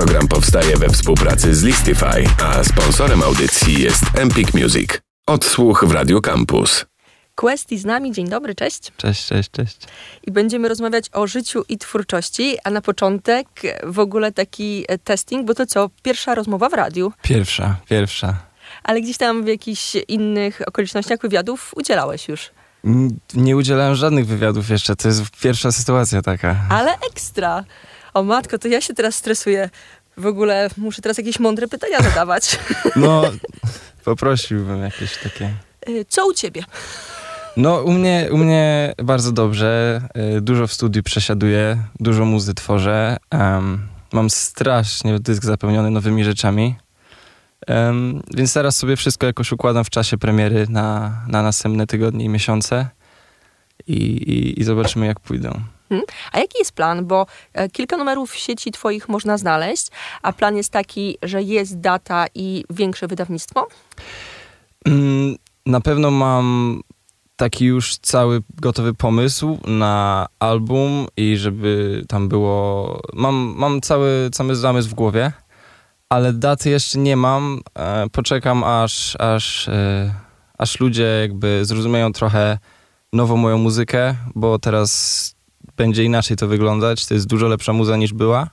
Program powstaje we współpracy z Listify, a sponsorem audycji jest Empik Music. Odsłuch w Radio Campus. Questy z nami. Dzień dobry, cześć. Cześć, cześć, cześć. I będziemy rozmawiać o życiu i twórczości, a na początek w ogóle taki e, testing, bo to co, pierwsza rozmowa w radiu, Pierwsza, pierwsza. ale gdzieś tam w jakichś innych okolicznościach wywiadów udzielałeś już. Nie udzielałem żadnych wywiadów jeszcze, to jest pierwsza sytuacja taka. Ale ekstra. O matko, to ja się teraz stresuję. W ogóle muszę teraz jakieś mądre pytania zadawać. No, poprosiłbym jakieś takie. Y, Co u ciebie? No, u mnie, u mnie bardzo dobrze. y, Dużo w studiu przesiaduję, dużo muzy tworzę. em, mam strasznie dysk zapełniony nowymi rzeczami. Em, więc teraz sobie wszystko jakoś układam w czasie premiery na, na następne tygodnie i miesiące. I, i, I zobaczymy, jak pójdą. A jaki jest plan? Bo e, kilka numerów w sieci twoich można znaleźć, a plan jest taki, że jest data i większe wydawnictwo? Mm, Na pewno mam taki już cały gotowy pomysł na album i żeby tam było. Mam, mam cały, cały zamysł w głowie, ale daty jeszcze nie mam. E, Poczekam aż, aż, e, aż ludzie jakby zrozumieją trochę nową moją muzykę, bo teraz będzie inaczej to wyglądać. To jest dużo lepsza muza niż była.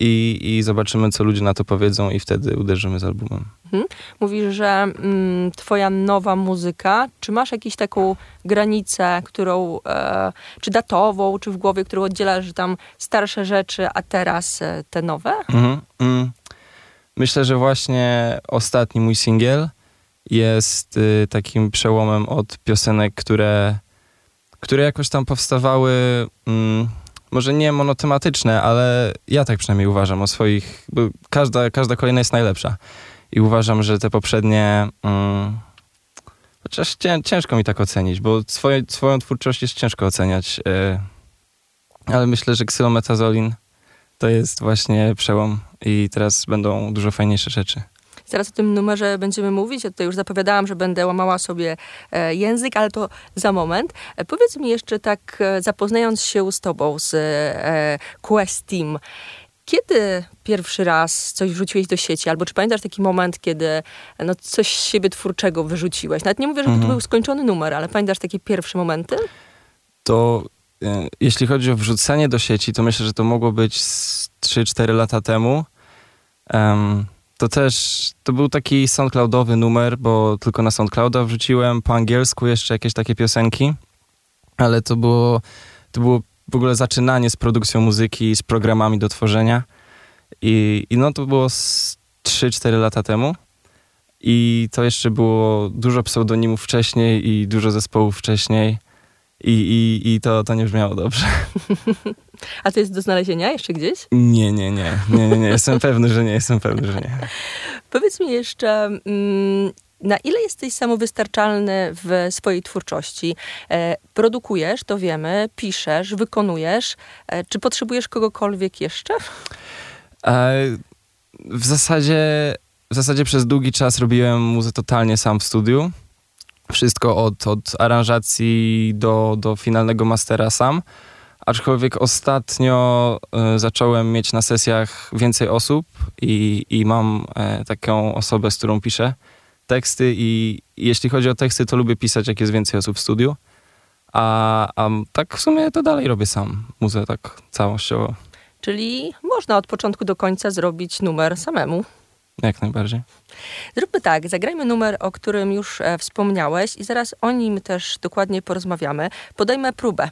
I, I zobaczymy, co ludzie na to powiedzą, i wtedy uderzymy z albumem. Mówisz, że mm, twoja nowa muzyka, czy masz jakąś taką granicę, którą, e, czy datową, czy w głowie, którą oddzielasz, że tam starsze rzeczy, a teraz e, te nowe? Mhm, mm. Myślę, że właśnie ostatni mój singiel jest y, takim przełomem od piosenek, które, które jakoś tam powstawały, mm, może nie monotematyczne, ale ja tak przynajmniej uważam o swoich, bo każda, każda kolejna jest najlepsza. I uważam, że te poprzednie, mm, chociaż cię, ciężko mi tak ocenić, bo swoje, swoją twórczość jest ciężko oceniać, y, ale myślę, że Xylometazolin to jest właśnie przełom i teraz będą dużo fajniejsze rzeczy. Zaraz o tym numerze będziemy mówić. Ja tutaj już zapowiadałam, że będę łamała sobie e, język, ale to za moment. E, powiedz mi jeszcze tak, e, zapoznając się z tobą, z Quest Team, kiedy pierwszy raz coś wrzuciłeś do sieci? Albo czy pamiętasz taki moment, kiedy no, coś z siebie twórczego wyrzuciłeś? Nawet nie mówię, że to Mhm. był skończony numer, ale pamiętasz takie pierwsze momenty? To e, jeśli chodzi o wrzucenie do sieci, to myślę, że to mogło być z 3-4 lata temu. Em, to też, to był taki soundcloudowy numer, bo tylko na soundclouda wrzuciłem po angielsku jeszcze jakieś takie piosenki, ale to było, to było w ogóle zaczynanie z produkcją muzyki, z programami do tworzenia i, i no to było z 3-4 lata temu. I to jeszcze było dużo pseudonimów wcześniej i dużo zespołów wcześniej. I, i, i to, to nie brzmiało dobrze. A to jest do znalezienia jeszcze gdzieś? Nie, nie, nie. Nie, nie, nie. Jestem pewny, że nie. Jestem pewny, że nie. Powiedz mi jeszcze, mm, na ile jesteś samowystarczalny w swojej twórczości? E, produkujesz, to wiemy, piszesz, wykonujesz. E, czy potrzebujesz kogokolwiek jeszcze? E, w zasadzie, w zasadzie przez długi czas robiłem muzę totalnie sam w studiu. Wszystko od, od aranżacji do, do finalnego mastera sam. Aczkolwiek ostatnio e, zacząłem mieć na sesjach więcej osób i, i mam e, taką osobę, z którą piszę teksty i, jeśli chodzi o teksty, to lubię pisać, jak jest więcej osób w studiu. A, a tak w sumie to dalej robię sam muzę tak całościowo, Czyli można od początku do końca zrobić numer samemu. Jak najbardziej. Zróbmy tak, zagrajmy numer, o którym już e, wspomniałeś i zaraz o nim też dokładnie porozmawiamy. Podejmę próbę.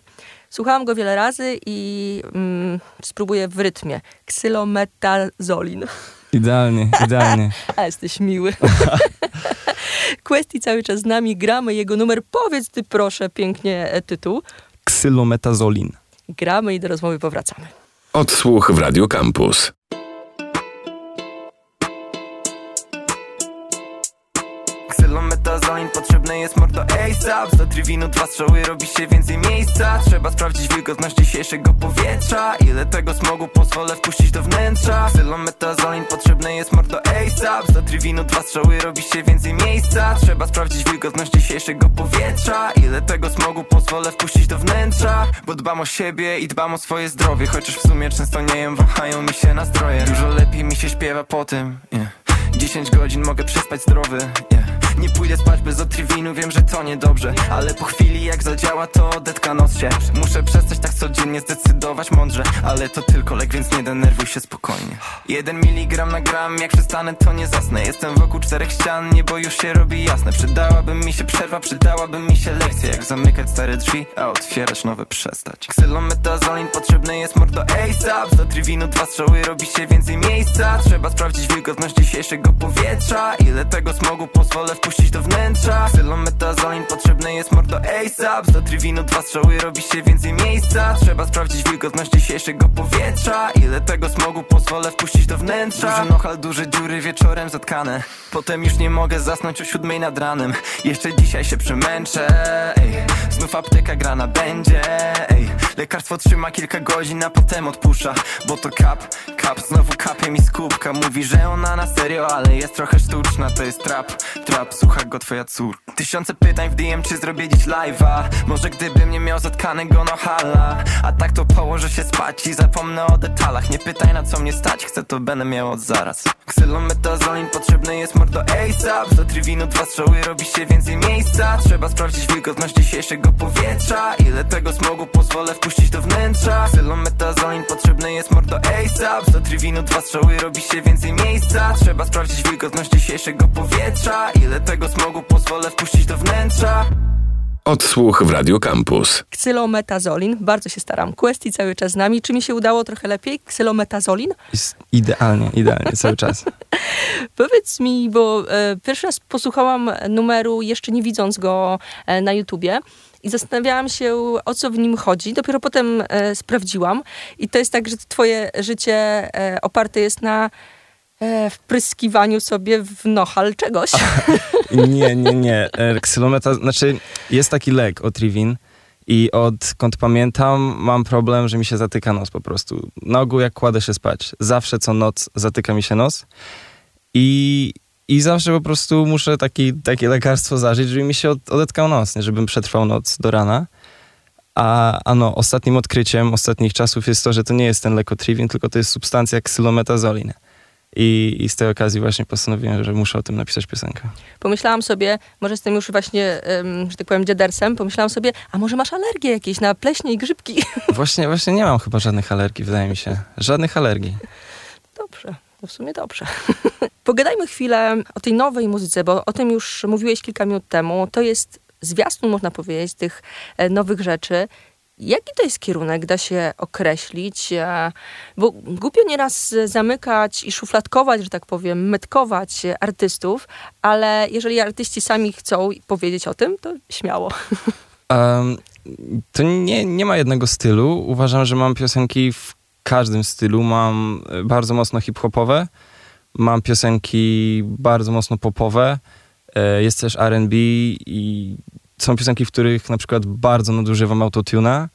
Słuchałam go wiele razy i mm, spróbuję w rytmie. Xylometazolin. Idealnie, idealnie. A jesteś miły. Questy cały czas z nami, gramy jego numer. Powiedz ty proszę pięknie e, tytuł. Xylometazolin. Gramy i do rozmowy powracamy. Odsłuch w Radio Campus. Potrzebny jest mordo ASAP Za triwinu dwa strzały robi się więcej miejsca. Trzeba sprawdzić wilgotność dzisiejszego powietrza. Ile tego smogu pozwolę wpuścić do wnętrza? Xylometazolin potrzebny jest mordo ASAP Za triwinu dwa strzały robi się więcej miejsca. Trzeba sprawdzić wilgotność dzisiejszego powietrza. Ile tego smogu pozwolę wpuścić do wnętrza? Bo dbam o siebie i dbam o swoje zdrowie. Chociaż w sumie często nie jem, wahają mi się nastroje. Dużo lepiej mi się śpiewa po tym, yeah. 10 godzin mogę przespać zdrowy, yeah. Nie pójdę spać bez otriwinu, wiem, że to niedobrze. Ale po chwili jak zadziała to odetka nos się. Muszę przestać tak codziennie zdecydować mądrze. Ale to tylko lek, więc nie denerwuj się spokojnie. Jeden miligram na gram, jak przestanę to nie zasnę. Jestem wokół czterech ścian, niebo już się robi jasne. Przydałaby mi się przerwa, przydałaby mi się lekcja. Jak zamykać stare drzwi, a otwierać nowe przestać. Xylometazolin potrzebny jest mordo ASAP Za triwinu dwa strzały robi się więcej miejsca. Trzeba sprawdzić wilgotność dzisiejszego powietrza. Ile tego smogu pozwolę wpuścić do wnętrza. Xylometazolin potrzebny jest mordo ASAP Za triwinu dwa strzały robi się więcej miejsca. Trzeba sprawdzić wilgotność dzisiejszego powietrza. Ile tego smogu pozwolę wpuścić do wnętrza? Duży nochal, duże dziury wieczorem zatkane. Potem już nie mogę zasnąć o siódmej nad ranem. Jeszcze dzisiaj się przemęczę ej. Znów apteka grana będzie ej. Lekarstwo trzyma kilka godzin, a potem odpuszcza Bo to kap, kap, znowu kapie mi z kubka. Mówi, że ona na serio, ale jest trochę sztuczna. To jest trap, trap, słucha go twoja córka. Tysiące pytań w DM, czy zrobię dziś live'a? Może gdybym nie miał zatkanego no hala A tak to położę się spać i zapomnę o detalach. Nie pytaj na co mnie stać, chcę to będę miał od zaraz. Xylometazolin potrzebny jest mordo ASAP Za triwinu dwa strzały robi się więcej miejsca. Trzeba sprawdzić wilgotność dzisiejszego powietrza. Ile tego smogu pozwolę wpuścić do wnętrza? Xylometazolin potrzebny jest mordo ASAP Za triwinu dwa strzały robi się więcej miejsca. Trzeba sprawdzić wilgotność dzisiejszego powietrza. Ile tego smogu pozwolę wpuścić do wnętrza Odsłuch w Radio Campus. Xylometazolin, bardzo się staram. Questy cały czas z nami. Czy mi się udało trochę lepiej? Xylometazolin? Jest idealnie, idealnie, cały czas. Powiedz mi, bo e, pierwszy raz posłuchałam numeru, jeszcze nie widząc go e, na YouTubie. I zastanawiałam się, o co w nim chodzi. Dopiero potem e, sprawdziłam. I to jest tak, że twoje życie e, oparte jest na wpryskiwaniu sobie w nohal czegoś. Nie, nie, nie. E, Ksylometa, znaczy jest taki lek Otrivin i odkąd pamiętam mam problem, że mi się zatyka nos po prostu. Na ogół jak kładę się spać, zawsze co noc zatyka mi się nos i, i zawsze po prostu muszę taki, takie lekarstwo zażyć, żeby mi się od, odetkał nos, nie? żebym przetrwał noc do rana. A, a no, ostatnim odkryciem ostatnich czasów jest to, że to nie jest ten lek Otrivin, tylko to jest substancja ksylometazolin. I, I z tej okazji właśnie postanowiłem, że muszę o tym napisać piosenkę. Pomyślałam sobie, może jestem już właśnie, em, że tak powiem, dziadersem, pomyślałam sobie, a może masz alergie jakieś na pleśnie i grzybki? Właśnie, właśnie nie mam chyba żadnych alergii, wydaje mi się. Żadnych alergii. Dobrze, no w sumie dobrze. Pogadajmy chwilę o tej nowej muzyce, bo o tym już mówiłeś kilka minut temu. To jest zwiastun, można powiedzieć, tych e, nowych rzeczy. Jaki to jest kierunek, da się określić? E, Bo głupio nieraz zamykać i szufladkować, że tak powiem, metkować artystów, ale jeżeli artyści sami chcą powiedzieć o tym, to śmiało. Um, to nie, nie ma jednego stylu. Uważam, że mam piosenki w każdym stylu. Mam e, bardzo mocno hip-hopowe, mam piosenki bardzo mocno popowe, e, jest też R&B i są piosenki, w których na przykład bardzo nadużywam autotuna,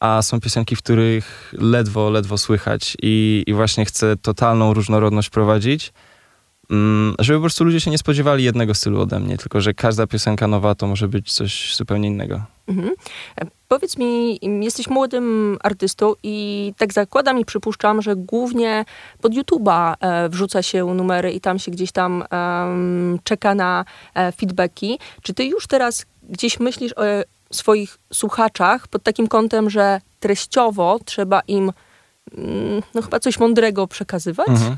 a są piosenki, w których ledwo, ledwo słychać i, i właśnie chcę totalną różnorodność prowadzić, mm, żeby po prostu ludzie się nie spodziewali jednego stylu ode mnie, tylko że każda piosenka nowa to może być coś zupełnie innego. Mhm. E, Powiedz mi, jesteś młodym artystą i tak zakładam i przypuszczam, że głównie pod YouTube'a e, wrzuca się numery i tam się gdzieś tam czeka na e, feedbacki. Czy ty już teraz gdzieś myślisz o swoich słuchaczach pod takim kątem, że treściowo trzeba im mm, no chyba coś mądrego przekazywać? Mhm.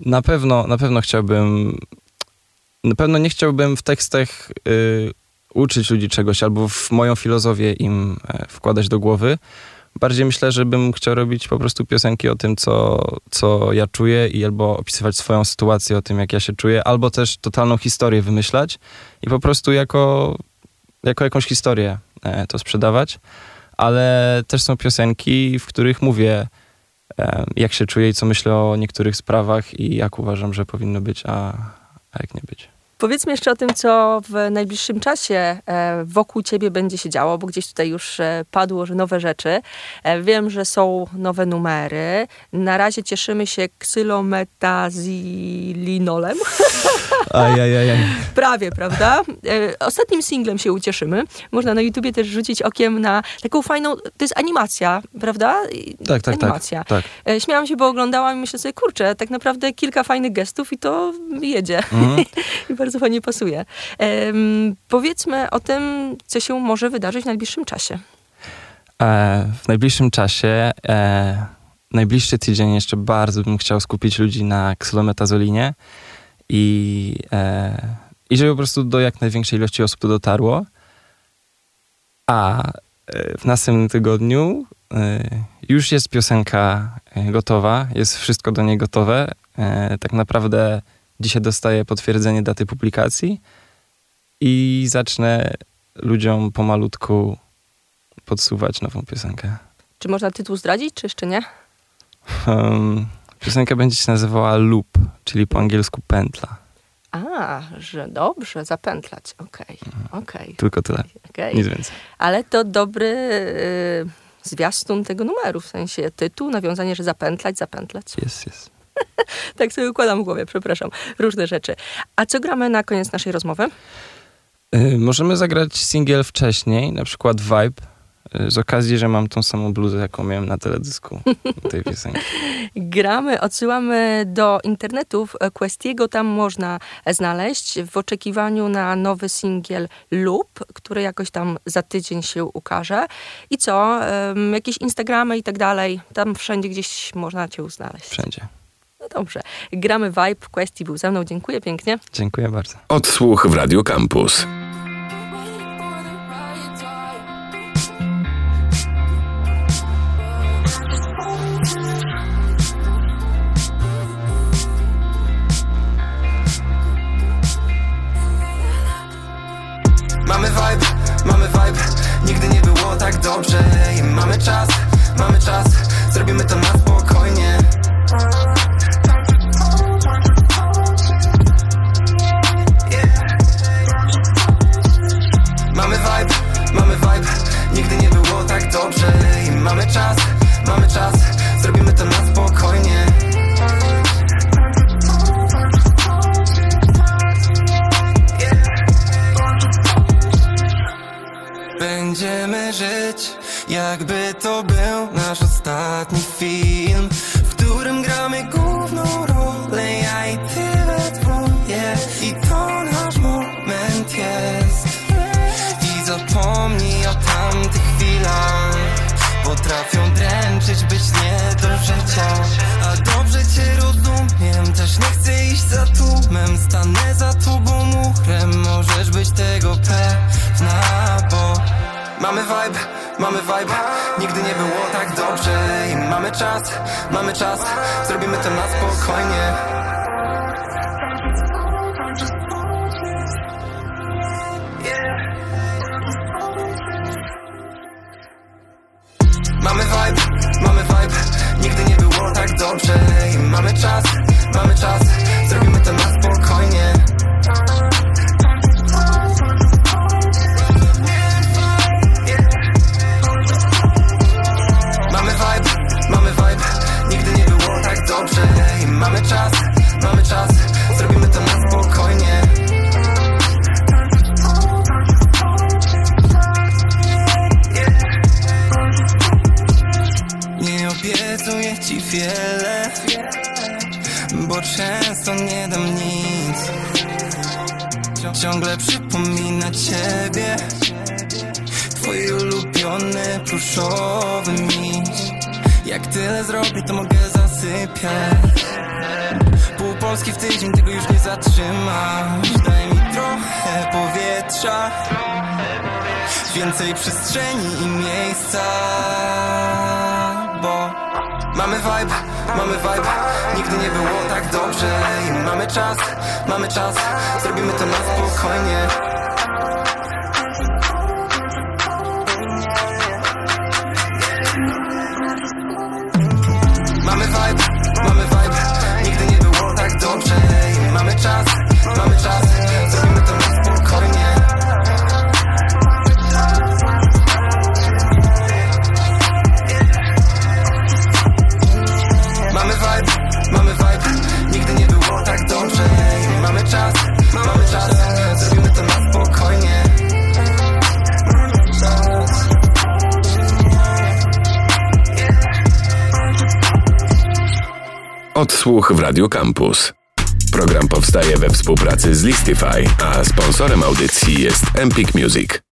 Na pewno, na pewno chciałbym. Na pewno nie chciałbym w tekstach y, uczyć ludzi czegoś albo w moją filozofię im e, wkładać do głowy. Bardziej myślę, że bym chciał robić po prostu piosenki o tym, co, co ja czuję i albo opisywać swoją sytuację o tym, jak ja się czuję, albo też totalną historię wymyślać i po prostu jako, jako jakąś historię e, to sprzedawać. Ale też są piosenki, w których mówię, e, jak się czuję i co myślę o niektórych sprawach i jak uważam, że powinno być, a, a jak nie być. Powiedzmy jeszcze o tym, co w najbliższym czasie e, wokół ciebie będzie się działo, bo gdzieś tutaj już e, padło, że nowe rzeczy. E, wiem, że są nowe numery. Na razie cieszymy się ksylometazilinolem. Ajajaj. Prawie, prawda? Ostatnim singlem się ucieszymy. Można na YouTubie też rzucić okiem na taką fajną, to jest animacja, prawda? Tak, tak, animacja. tak. tak. Śmiałam się, bo oglądałam i myślę sobie, kurczę, tak naprawdę kilka fajnych gestów i to jedzie. Mm. Bardzo fajnie pasuje. Um, powiedzmy o tym, co się może wydarzyć w najbliższym czasie. E, w najbliższym czasie, e, najbliższy tydzień jeszcze bardzo bym chciał skupić ludzi na ksylometazoline i, e, i żeby po prostu do jak największej ilości osób to dotarło. A e, w następnym tygodniu e, już jest piosenka e, gotowa, jest wszystko do niej gotowe. Tak naprawdę Dzisiaj dostaję potwierdzenie daty publikacji i zacznę ludziom pomalutku podsuwać nową piosenkę. Czy można tytuł zdradzić, czy jeszcze nie? Um, piosenka będzie się nazywała Loop, czyli po angielsku pętla. A, że dobrze, zapętlać. Okej, okay. okej. Okay. Tylko tyle. Okay. Nic więcej. Ale to dobry y, zwiastun tego numeru, w sensie tytuł, nawiązanie, że zapętlać, zapętlać. Jest, jest. tak sobie układam w głowie, przepraszam. Różne rzeczy. A co gramy na koniec naszej rozmowy? Yy, możemy zagrać singiel wcześniej, na przykład Vibe, yy, z okazji, że mam tą samą bluzę, jaką miałem na teledysku tej piosenki. Gramy, odsyłamy do internetów Questiego, tam można znaleźć w oczekiwaniu na nowy singiel Loop, który jakoś tam za tydzień się ukaże. I co? Jakieś Instagramy i tak dalej, tam wszędzie gdzieś można cię znaleźć. Wszędzie. No dobrze. Gramy Vibe. Questy był ze mną. Dziękuję pięknie. Dziękuję bardzo. Odsłuch w Radio Campus. Mamy vibe, mamy vibe Nigdy nie było tak dobrze I mamy czas, mamy czas Zrobimy to na spokojnie Jakby to był nasz ostatni film W którym gramy główną rolę Ja i ty we dwoje. I to nasz moment jest. I zapomnij o tamtych chwilach. Potrafią dręczyć, być nie do życia. A dobrze cię rozumiem Też nie chcę iść za tłumem. Stanę za tobą murem Możesz być tego pewna, bo Mamy vibe, mamy vibe Nigdy nie było tak dobrze. I mamy czas, mamy czas Zrobimy to na spokojnie obiecuję ci wiele Bo często nie dam nic. Ciągle przypomina ciebie Twój ulubiony pluszowy miś. Jak tyle zrobię to mogę zasypiać. Pół Polski w tydzień tego już nie zatrzymasz. Daj mi trochę powietrza Więcej przestrzeni i miejsca mamy vibe, mamy vibe. Nigdy nie było tak dobrze. I mamy czas, mamy czas. Zrobimy to na spokojnie. Mamy vibe, mamy vibe. Nigdy nie było tak dobrze. I mamy czas, Odsłuch w Radio Campus. Program powstaje we współpracy z Listify, a sponsorem audycji jest Empik Music.